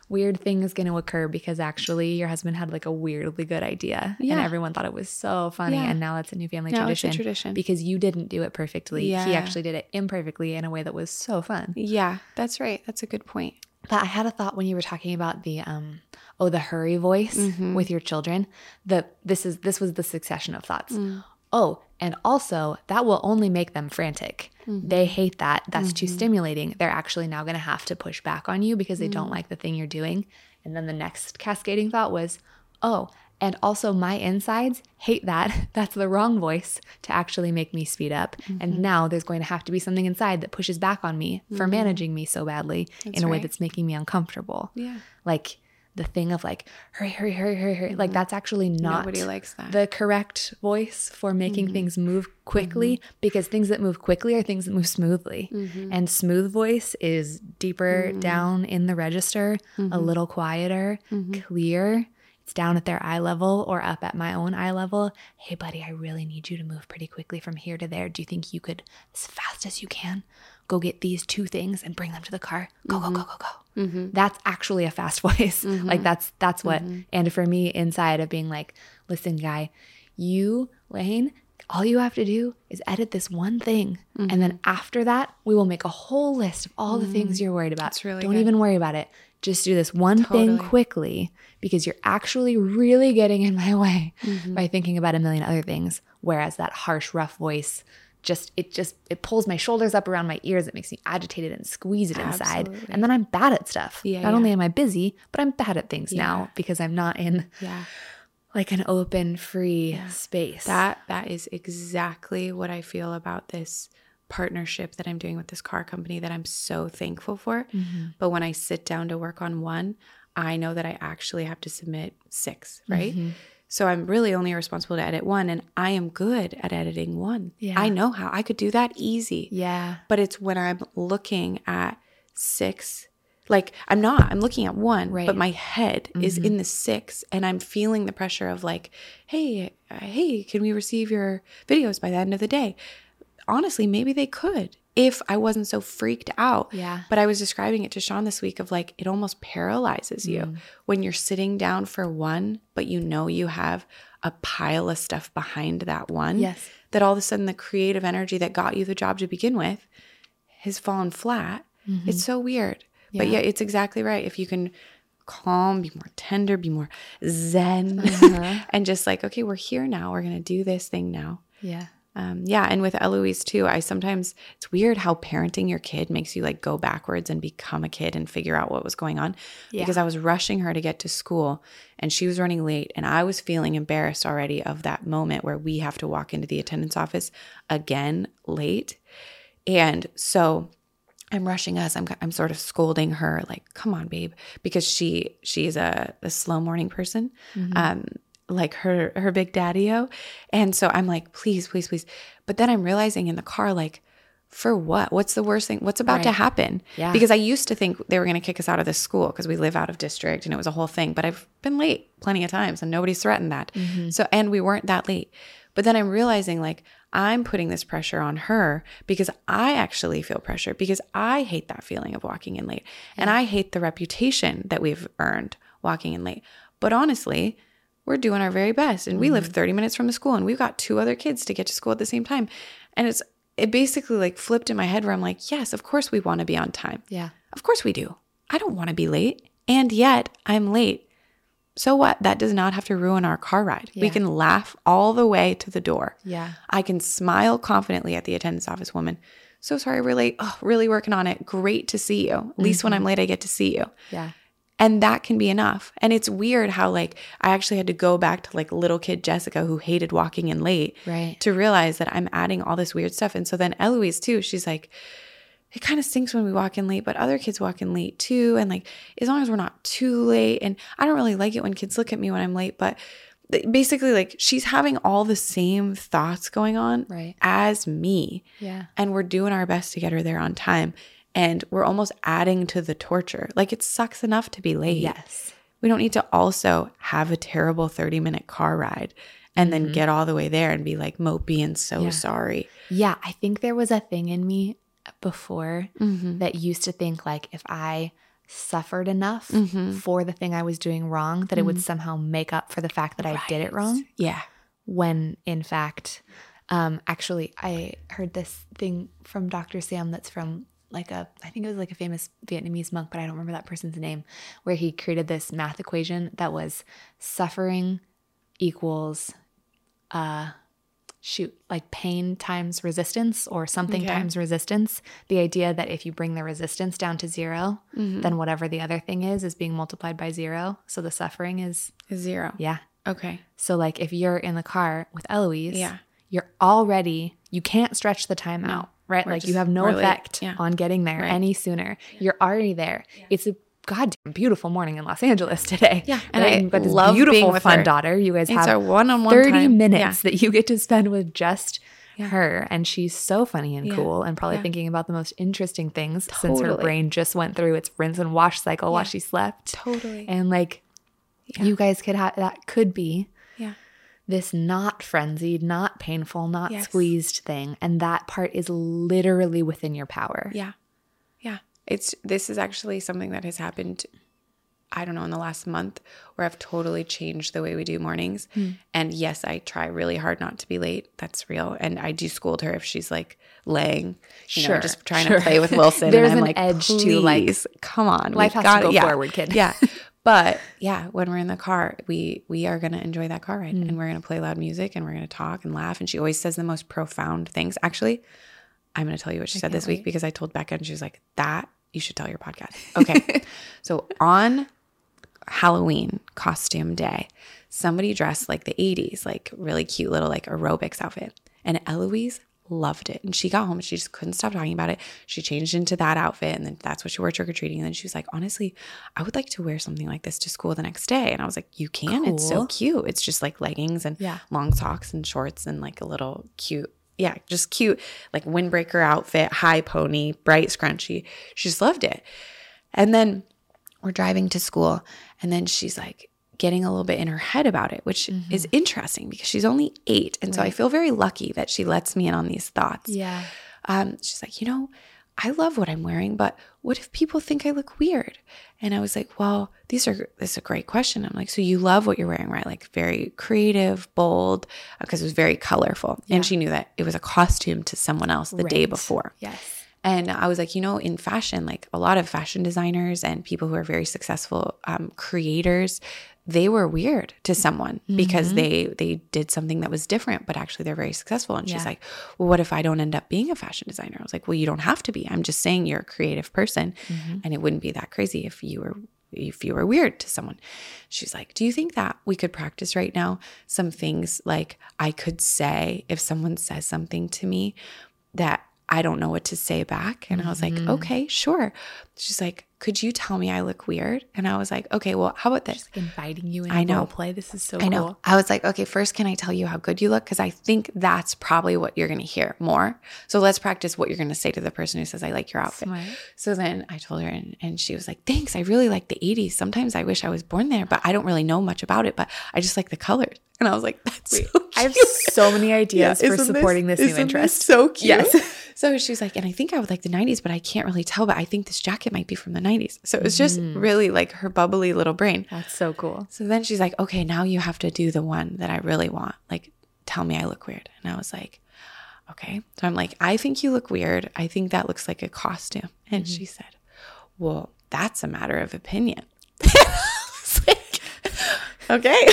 weird thing is gonna occur because actually your husband had like a weirdly good idea and everyone thought it was so funny Yeah. and now it's a new family Now it's a tradition. tradition. Because you didn't do it perfectly. Yeah. He actually did it imperfectly in a way that was so fun. yeah, that's right. That's a good point. But I had a thought when you were talking about the um oh the hurry voice mm-hmm. with your children. The this is this was the succession of thoughts. Mm. Oh, and also that will only make them frantic. Mm-hmm. They hate that. That's too mm-hmm. stimulating. They're actually now going to have to push back on you because they don't mm. like the thing you're doing. And then the next cascading thought was, "Oh, and also my insides hate that. That's the wrong voice to actually make me speed up. And mm-hmm. now there's going to have to be something inside that pushes back on me for mm-hmm. managing me so badly in a way that's making me uncomfortable. Yeah. Like the thing of like hurry, hurry, hurry, hurry, hurry. Like mm-hmm. that's actually not Nobody likes that. the correct voice for making things move quickly because things that move quickly are things that move smoothly. And smooth voice is deeper down in the register, a little quieter, clear. It's down at their eye level or up at my own eye level. Hey, buddy, I really need you to move pretty quickly from here to there. Do you think you could, as fast as you can, go get these two things and bring them to the car? Go, go, go, mm-hmm. go, go. Mm-hmm. That's actually a fast voice. Mm-hmm. Like that's that's what. And for me, inside of being like, listen, guy, you, Layne, all you have to do is edit this one thing. And then after that, we will make a whole list of all the things you're worried about. That's really Don't good. even worry about it. Just do this one thing quickly because you're actually really getting in my way Mm-hmm. by thinking about a million other things. Whereas that harsh, rough voice just it just it pulls my shoulders up around my ears. It makes me agitated and squeeze it inside. Absolutely. And then I'm bad at stuff. Yeah, Not yeah. only am I busy, but I'm bad at things now because I'm not in yeah. like an open, free space. That that is exactly what I feel about this partnership that I'm doing with this car company that I'm so thankful for. Mm-hmm. But when I sit down to work on one, I know that I actually have to submit 6, right? Mm-hmm. So I'm really only responsible to edit one and I am good at editing one. Yeah. I know how. I could do that easy. yeah. But it's when I'm looking at 6 like I'm not. I'm looking at one, Right. but my head is mm-hmm. in the six, and I'm feeling the pressure of like, hey, uh, hey, can we receive your videos by the end of the day? Honestly, maybe they could if I wasn't so freaked out. Yeah. But I was describing it to Sean this week of like, it almost paralyzes you Mm. when you're sitting down for one, but you know you have a pile of stuff behind that one. Yes. That all of a sudden the creative energy that got you the job to begin with has fallen flat. It's so weird. Yeah. But Mm-hmm. Yeah. yeah, it's exactly right. If you can calm, be more tender, be more zen, Uh-huh. and just like, okay, we're here now. We're going to do this thing now. Yeah. Um, yeah. And with Eloise too, I sometimes, it's weird how parenting your kid makes you like go backwards and become a kid and figure out what was going on. Yeah. Because I was rushing her to get to school and she was running late and I was feeling embarrassed already of that moment where we have to walk into the attendance office again late. And so I'm rushing us. I'm I'm sort of scolding her, like, "Come on, babe," because she she's a, a slow morning person, um, like her her big daddy-o, and so I'm like, "Please, please, please," but then I'm realizing in the car, like, for what? What's the worst thing? What's about to happen? Yeah. Because I used to think they were going to kick us out of this school because we live out of district and it was a whole thing. But I've been late plenty of times and nobody's threatened that. Mm-hmm. So, and we weren't that late. But then I'm realizing like I'm putting this pressure on her because I actually feel pressure because I hate that feeling of walking in late. And I hate the reputation that we've earned walking in late. But honestly, we're doing our very best. And we live mm-hmm. 30 minutes from the school and we've got two other kids to get to school at the same time. And it's, it basically like flipped in my head where I'm like, yes, of course we want to be on time. Yeah. Of course we do. I don't want to be late. And yet I'm late. So what? That does not have to ruin our car ride. We can laugh all the way to the door. Yeah. I can smile confidently at the attendance office woman. So sorry we're late. Oh, really working on it. Great to see you. At mm-hmm. least when I'm late, I get to see you. Yeah. And that can be enough. And it's weird how, like, I actually had to go back to like little kid Jessica who hated walking in late Right. to realize that I'm adding all this weird stuff. And so then Eloise, too, she's like, it kind of stinks when we walk in late, but other kids walk in late too. And like, as long as we're not too late, and I don't really like it when kids look at me when I'm late, but basically, like, she's having all the same thoughts going on Right. as me. Yeah. And we're doing our best to get her there on time. And we're almost adding to the torture. Like, it sucks enough to be late. Yes. We don't need to also have a terrible 30 minute car ride and then get all the way there and be like mopey and so Mm-hmm. Yeah. sorry. Yeah, I think there was a thing in me before Mm-hmm. that used to think like if I suffered enough Mm-hmm. for the thing I was doing wrong, that it would somehow make up for the fact that I did it wrong. Yeah. When in fact, um, actually, I heard this thing from Dr. Sam that's from like a, I think it was like a famous Vietnamese monk, but I don't remember that person's name, where he created this math equation that was suffering equals uh shoot like pain times resistance or something Okay. times resistance the idea that if you bring the resistance down to 0 Mm-hmm. then whatever the other thing is is being multiplied by zero so the suffering is Zero. yeah Okay. so like if you're in the car with eloise Yeah. you're already you can't stretch the time out right like you have no we're effect Yeah. on getting there Right. any sooner you're already there it's a goddamn beautiful morning in los angeles today Yeah, and? I got this love being beautiful fun her. daughter you guys It's have one-on-one 30 time. minutes Yeah. that you get to spend with just her and she's so funny and Yeah. cool and probably Yeah. thinking about the most interesting things since her brain just went through its rinse and wash cycle while she slept Totally. and like you guys could have that could be yeah. This not frenzied not painful not Yes. squeezed thing and that part is literally within your power Yeah. Yeah. It's this is actually something that has happened I don't know in the last month where I've totally changed the way we do mornings. Hmm. And yes, I try really hard not to be late. That's real. And I do scold her if she's like laying, you Sure, know, just trying sure. to play with Wilson. There's and I'm an like, edge to, like, come on, life we've has to go yeah, forward, kid. Yeah. But yeah, when we're in the car, we we are gonna enjoy that car ride, and we're gonna play loud music, and we're gonna talk and laugh. And she always says the most profound things. Actually, I'm gonna tell you what she said this week because I told Becca, and she was like, "That you should tell your podcast." Okay, so on Halloween costume day, somebody dressed like the 80s, like really cute little like aerobics outfit. And Eloise loved it. And she got home and she just couldn't stop talking about it. She changed into that outfit and then that's what she wore trick or treating. And then she was like, honestly, I would like to wear something like this to school the next day. And I was like, you can. It's so cute. It's just like leggings and Yeah. long socks and shorts and like a little cute. Yeah, just cute, like windbreaker outfit, high pony, bright scrunchy. She just loved it. And then we're driving to school and then she's like getting a little bit in her head about it which is interesting because she's only eight. And so i feel very lucky that she lets me in on these thoughts. Yeah. Um, she's like you know i love what i'm wearing but what if people think i look weird? And i was like well these are this is a great question. I'm like so you love what you're wearing right? Like very creative bold because it was very colorful. And she knew that it was a costume to someone else the day before. Yes. And I was like, you know, in fashion, like a lot of fashion designers and people who are very successful um, creators, they were weird to someone because mm-hmm. they they did something that was different, but actually they're very successful. And she's like, well, what if I don't end up being a fashion designer? I was like, well, you don't have to be. I'm just saying you're a creative person, mm-hmm. and it wouldn't be that crazy if you were if you were weird to someone. She's like, Do you think that we could practice right now some things like I could say if someone says something to me that I don't know what to say back? And I was like, mm-hmm. Okay, sure. She's like, Could you tell me I look weird? And I was like, Okay, well, how about this? like inviting you in I know. role play this is so I know. cool I was like, okay, first, can I tell you how good you look? Because I think that's probably what you're going to hear more. So let's practice what you're going to say to the person who says, I like your outfit. Smart. So then I told her, and, and she was like, thanks. I really like the 80s. Sometimes I wish I was born there, but I don't really know much about it, but I just like the colors. And I was like, that's so I have so many ideas for supporting this, new isn't interest. so cute. Yes. so she's like, and I think I would like the 90s, but I can't really tell, but I think this jacket might be from the 90s. So it was just mm. really like her bubbly little brain. That's so cool. So then she's like, okay, now you have to do the one that I really want. Like, tell me I look weird. And I was like, okay. So I'm like, I think you look weird. I think that looks like a costume. And mm-hmm. she said, well, that's a matter of opinion. Like, okay.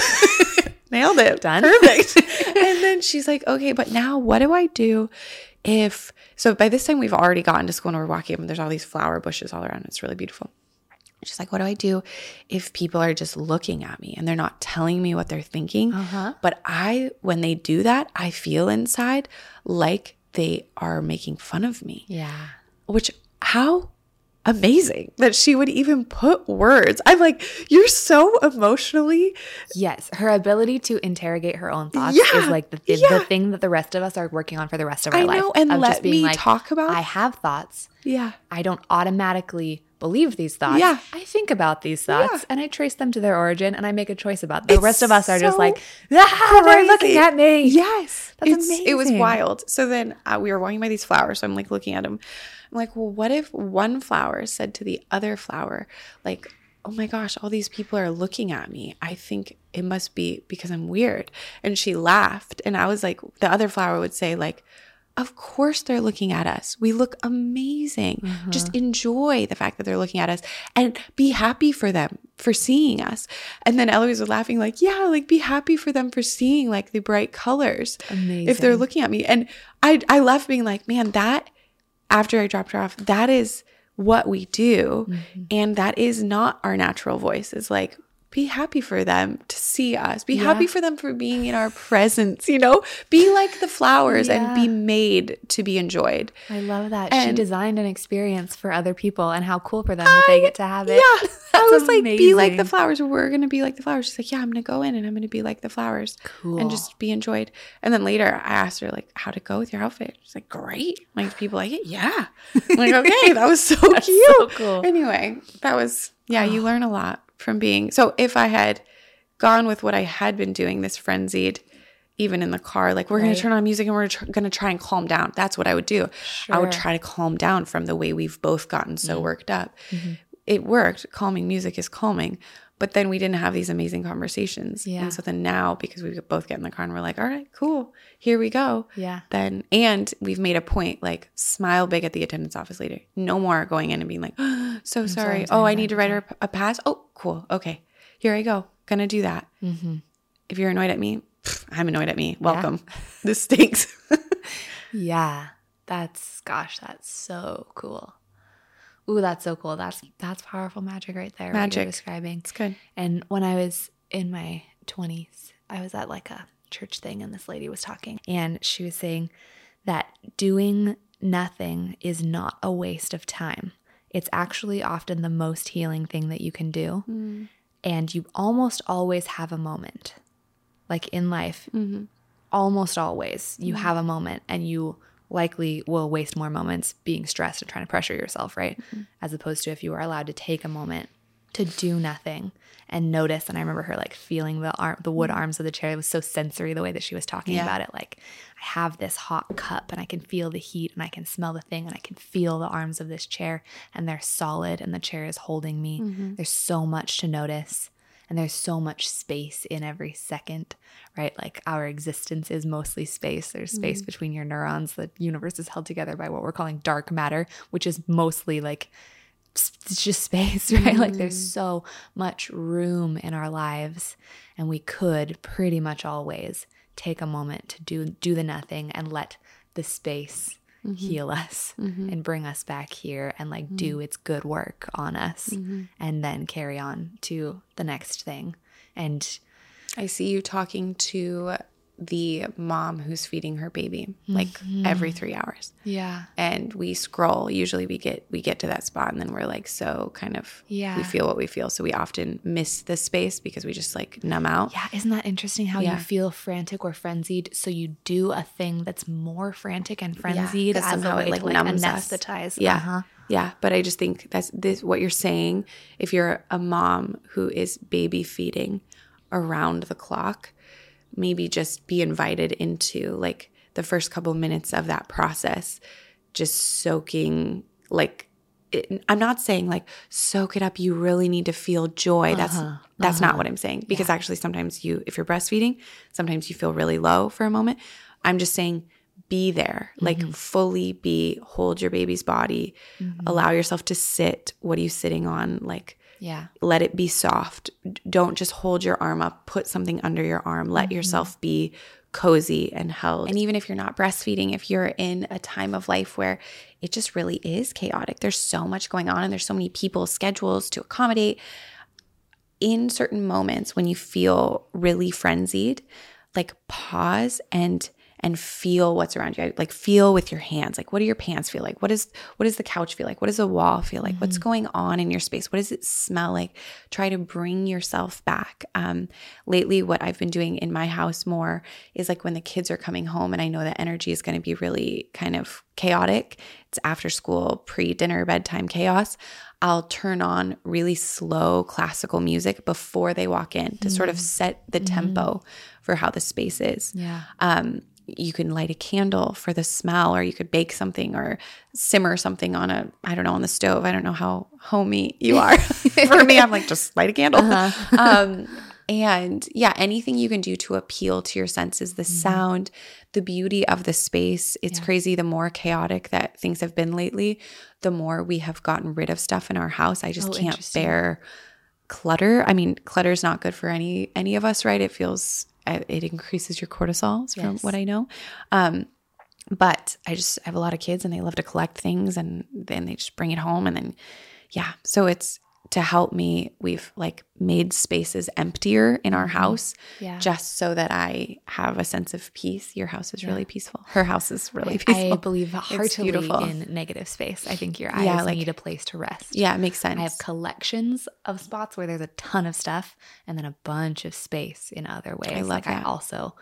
Nailed it. Done. Perfect. and then she's like, okay, but now what do I do if so by this time we've already gotten to school and we're walking and there's all these flower bushes all around. It's really beautiful. She's like, what do I do if people are just looking at me and they're not telling me what they're thinking? Uh-huh. But I, when they do that, I feel inside like they are making fun of me Yeah. which how amazing that she would even put words. I'm like, you're so emotionally Yes, her ability to interrogate her own thoughts Yeah, is like the, th- yeah. the thing that the rest of us are working on for the rest of our I life. know, and let me talk about- I have thoughts. yeah. I don't automatically believe these thoughts. Yeah. I think about these thoughts Yeah. and I trace them to their origin and I make a choice about them. The It's rest of us are just like, ah, they're looking at me. Yes, That's It's- It was wild. So then uh, we were walking by these flowers. So I'm like looking at them. I'm like, well, what if one flower said to the other flower, like, oh my gosh, all these people are looking at me. I think it must be because I'm weird. And she laughed. And I was like, the other flower would say, like, of course they're looking at us. We look amazing. Mm-hmm. Just enjoy the fact that they're looking at us and be happy for them for seeing us. And then Eloise was laughing, like, yeah, like be happy for them for seeing like the bright colors. If they're looking at me. And I I left being like, man, that after I dropped her off, that is what we do. Mm-hmm. And that is not our natural voice. It's like, be happy for them to see us. Be happy for them for being in our presence, you know? Be like the flowers and be made to be enjoyed. I love that. she designed an experience for other people and how cool for them that they get to have it. Yeah. I was like, be like the flowers. We're going to be like the flowers. She's like, yeah, I'm going to go in and I'm going to be like the flowers Cool. and just be enjoyed. And then later I asked her, like, how to go with your outfit? She's like, great. Like, people like it? Yeah. I'm like, okay, that was so cute. so cool. Anyway, that was, yeah, you learn a lot from being. So if I had gone with what I had been doing, this frenzied, even in the car, like we're going to turn on music and we're tr- going to try and calm down. That's what I would do. I would try to calm down from the way we've both gotten so worked up. Mm-hmm. It worked. Calming music is calming. But then we didn't have these amazing conversations. Yeah. And so then now, because we both get in the car and we're like, all right, cool, here we go. Yeah. Then, and we've made a point like, smile big at the attendance office later. No more going in and being like, oh, so sorry. Oh, I need to write her a pass. Oh, cool. Okay. Here I go. Gonna do that. Mm-hmm. If you're annoyed at me, pff, I'm annoyed at me. Welcome. this stinks. Yeah. That's gosh, that's so cool. Ooh, that's so cool. That's that's powerful magic right there. Magic. describing. it's good. And when I was in my 20s, I was at like a church thing and this lady was talking and she was saying that doing nothing is not a waste of time. It's actually often the most healing thing that you can do. Mm. And you almost always have a moment. Like in life, mm-hmm. almost always you mm-hmm. have a moment and you likely will waste more moments being stressed and trying to pressure yourself, right? Mm-hmm. As opposed to if you were allowed to take a moment to do nothing and notice. And I remember her like feeling the arm, the wood mm-hmm. arms of the chair. It was so sensory the way that she was talking Yeah. about it. Like I have this hot cup and I can feel the heat and I can smell the thing and I can feel the arms of this chair and they're solid and the chair is holding me. Mm-hmm. There's so much to notice and there's so much space in every second, right? Like our existence is mostly space. There's space mm-hmm. between your neurons. The universe is held together by what we're calling dark matter, which is mostly like it's just space, right? Like there's mm-hmm. so much room in our lives, and we could pretty much always take a moment to do do the nothing and let the space Mm-hmm. heal us mm-hmm. and bring us back here and like do mm-hmm. its good work on us and then carry on to the next thing. And I see you talking to the mom who's feeding her baby like every three hours. yeah, And we scroll. Usually we get we get to that spot and then we're like so kind of Yeah. we feel what we feel. So we often miss this space because we just like numb out. Yeah, isn't that interesting how Yeah. you feel frantic or frenzied? So you do a thing that's more frantic and frenzied 'cause as somehow a it, like, to like numbs us. anesthetize. Yeah. Uh-huh. Yeah. But I just think that's this what you're saying. If you're a mom who is baby feeding around the clock, maybe just be invited into like the first couple minutes of that process, just soaking like it, I'm not saying like soak it up. You really need to feel joy. That's Uh-huh. that's not what I'm saying because actually sometimes you if you're breastfeeding, sometimes you feel really low for a moment. I'm just saying be there, like Mm-hmm. fully be, hold your baby's body, allow yourself to sit. What are you sitting on? Like, Yeah. let it be soft. Don't just hold your arm up, put something under your arm. Let mm-hmm. yourself be cozy and held. And even if you're not breastfeeding, if you're in a time of life where it just really is chaotic, there's so much going on and there's so many people's schedules to accommodate. In certain moments when you feel really frenzied, like pause and and feel what's around you. Like feel with your hands. Like what do your pants feel like? What is what does the couch feel like? What does the wall feel like? Mm-hmm. What's going on in your space? What does it smell like? Try to bring yourself back. Um, lately, what I've been doing in my house more is like when the kids are coming home, and I know that energy is going to be really kind of chaotic. It's after school, pre dinner, bedtime chaos. I'll turn on really slow classical music before they walk in to mm. sort of mm. set the mm. tempo for how the space is. Yeah. Um, you can light a candle for the smell, or you could bake something or simmer something on a, I don't know, on the stove. I don't know how homey you are. for me, I'm like, just light a candle. Uh-huh. um, and yeah, anything you can do to appeal to your senses, the mm-hmm. sound, the beauty of the space. It's yeah. crazy. The more chaotic that things have been lately, the more we have gotten rid of stuff in our house. I just oh, can't bear clutter. I mean, clutter is not good for any any of us, right? It feels it increases your cortisol, yes. from what I know. Um, but I just I have a lot of kids and they love to collect things and then they just bring it home and then yeah. So it's to help me we've like made spaces emptier in our mm-hmm. house yeah. just so that i have a sense of peace your house is yeah. really peaceful her house is really I, peaceful i believe heartily in negative space i think your eyes yeah, like, need a place to rest yeah it makes sense i have collections of spots where there's a ton of stuff and then a bunch of space in other ways i love like that. i also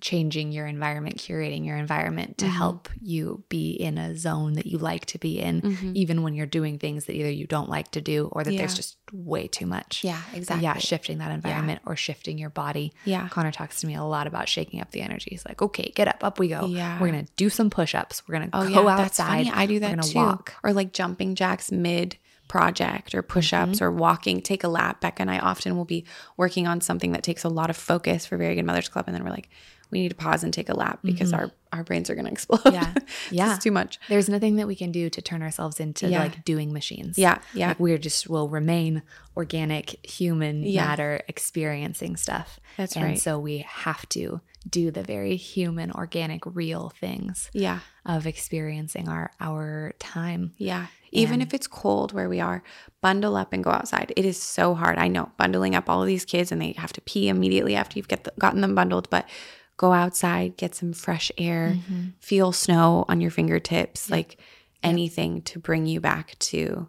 changing your environment, curating your environment to mm-hmm. help you be in a zone that you like to be in, mm-hmm. even when you're doing things that either you don't like to do or that yeah. there's just way too much. Yeah, exactly. yeah, shifting that environment yeah. or shifting your body. Yeah. Connor talks to me a lot about shaking up the energy. He's like, okay, get up, up we go. Yeah. We're going to do some push ups. We're going to oh, go yeah, outside. I do that too. Walk. Or like jumping jacks mid project or push ups mm-hmm. or walking, take a lap. Becca and I often will be working on something that takes a lot of focus for Very Good Mothers Club. And then we're like, we need to pause and take a lap because mm-hmm. our our brains are going to explode. Yeah. Yeah. it's too much. There's nothing that we can do to turn ourselves into yeah. like doing machines. Yeah. Yeah. Like we're just will remain organic human yeah. matter experiencing stuff. That's and right. so we have to do the very human, organic, real things. Yeah. Of experiencing our our time. Yeah. Even if it's cold where we are, bundle up and go outside. It is so hard. I know bundling up all of these kids and they have to pee immediately after you've get the, gotten them bundled, but go outside, get some fresh air, mm-hmm. feel snow on your fingertips, like anything to bring you back to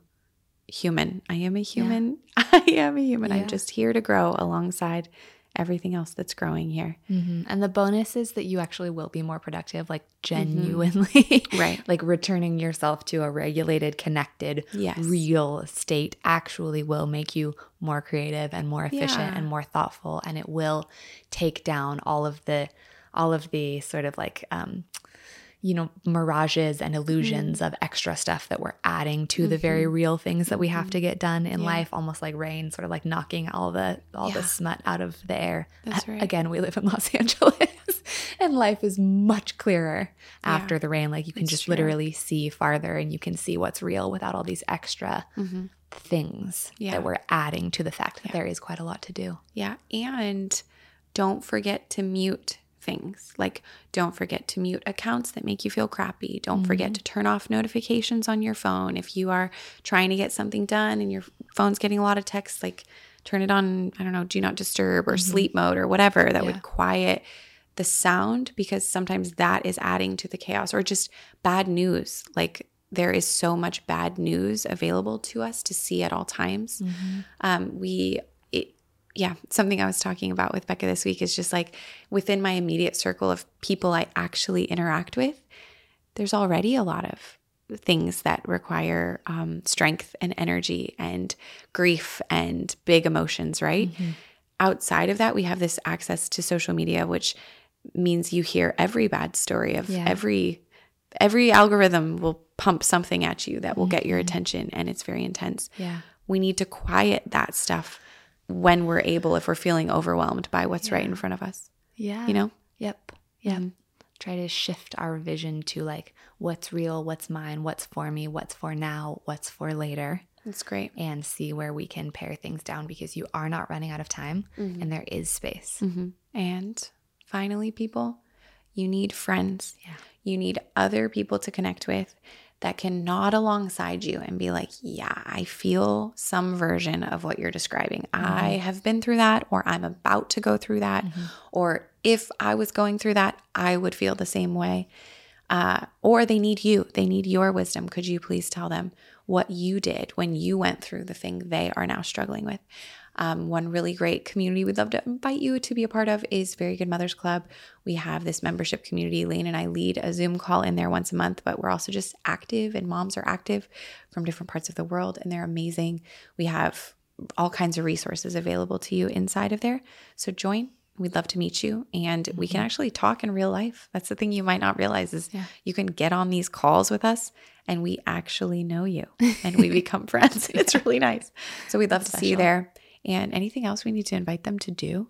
human. I am a human. Yeah. I am a human. I'm just here to grow alongside everything else that's growing here. Mm-hmm. And the bonus is that you actually will be more productive, like genuinely, mm-hmm. right? like returning yourself to a regulated, connected, yes. real state actually will make you more creative and more efficient yeah. and more thoughtful, and it will take down all of the all of the sort of like um, you know, mirages and illusions mm-hmm. of extra stuff that we're adding to mm-hmm. the very mm-hmm. real things that we have to mm-hmm. get done in yeah. life, almost like rain, sort of like knocking all the all yeah. the smut out of the air. That's right. Again, we live in Los Angeles and life is much clearer after yeah. the rain. Like you can it's just true. literally see farther and you can see what's real without all these extra mm-hmm. things that we're adding to the fact that there is quite a lot to do. Yeah. And don't forget to mute things. Like, don't forget to mute accounts that make you feel crappy. Don't mm-hmm. forget to turn off notifications on your phone. If you are trying to get something done and your phone's getting a lot of texts, like turn it on, I don't know, do not disturb or mm-hmm. sleep mode or whatever that yeah. would quiet the sound because sometimes that is adding to the chaos or just bad news. Like, there is so much bad news available to us to see at all times. Mm-hmm. Um, we yeah, something I was talking about with Becca this week is just like within my immediate circle of people I actually interact with, there's already a lot of things that require um, strength and energy and grief and big emotions, right? Mm-hmm. Outside of that, we have this access to social media, which means you hear every bad story of yeah. every every algorithm will pump something at you that will mm-hmm. get your mm-hmm. attention and it's very intense. Yeah. We need to quiet that stuff when we're able, if we're feeling overwhelmed by what's yeah. right in front of us. Yeah. You know? Yep. Yep. Mm-hmm. Try to shift our vision to like what's real, what's mine, what's for me, what's for now, what's for later. That's great. And see where we can pare things down because you are not running out of time mm-hmm. and there is space. Mm-hmm. And finally, people, you need friends. Yeah. You need other people to connect with that can nod alongside you and be like, yeah, I feel some version of what you're describing. Mm-hmm. I have been through that, or I'm about to go through that, mm-hmm. or if I was going through that, I would feel the same way. Uh, or they need you, they need your wisdom. Could you please tell them what you did when you went through the thing they are now struggling with? Um, one really great community we'd love to invite you to be a part of is Very Good Mothers Club. We have this membership community. Layne and I lead a Zoom call in there once a month, but we're also just active, and moms are active from different parts of the world, and they're amazing. We have all kinds of resources available to you inside of there. So join. We'd love to meet you and we can mm-hmm. actually talk in real life. That's the thing you might not realize is yeah. you can get on these calls with us and we actually know you and we become friends. It's really nice. So we'd love That's to special. see you there. And anything else we need to invite them to do?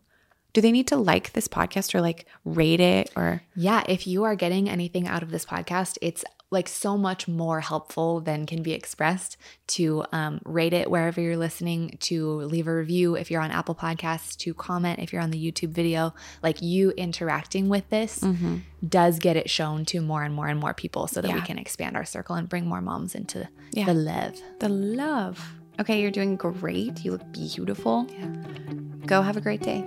Do they need to like this podcast or like rate it or? Yeah, if you are getting anything out of this podcast, it's like so much more helpful than can be expressed to um, rate it wherever you're listening, to leave a review if you're on Apple Podcasts, to comment if you're on the YouTube video. Like you interacting with this mm-hmm. does get it shown to more and more and more people so that yeah. we can expand our circle and bring more moms into yeah. the love. The love. Okay, you're doing great. You look beautiful. Yeah. Go have a great day.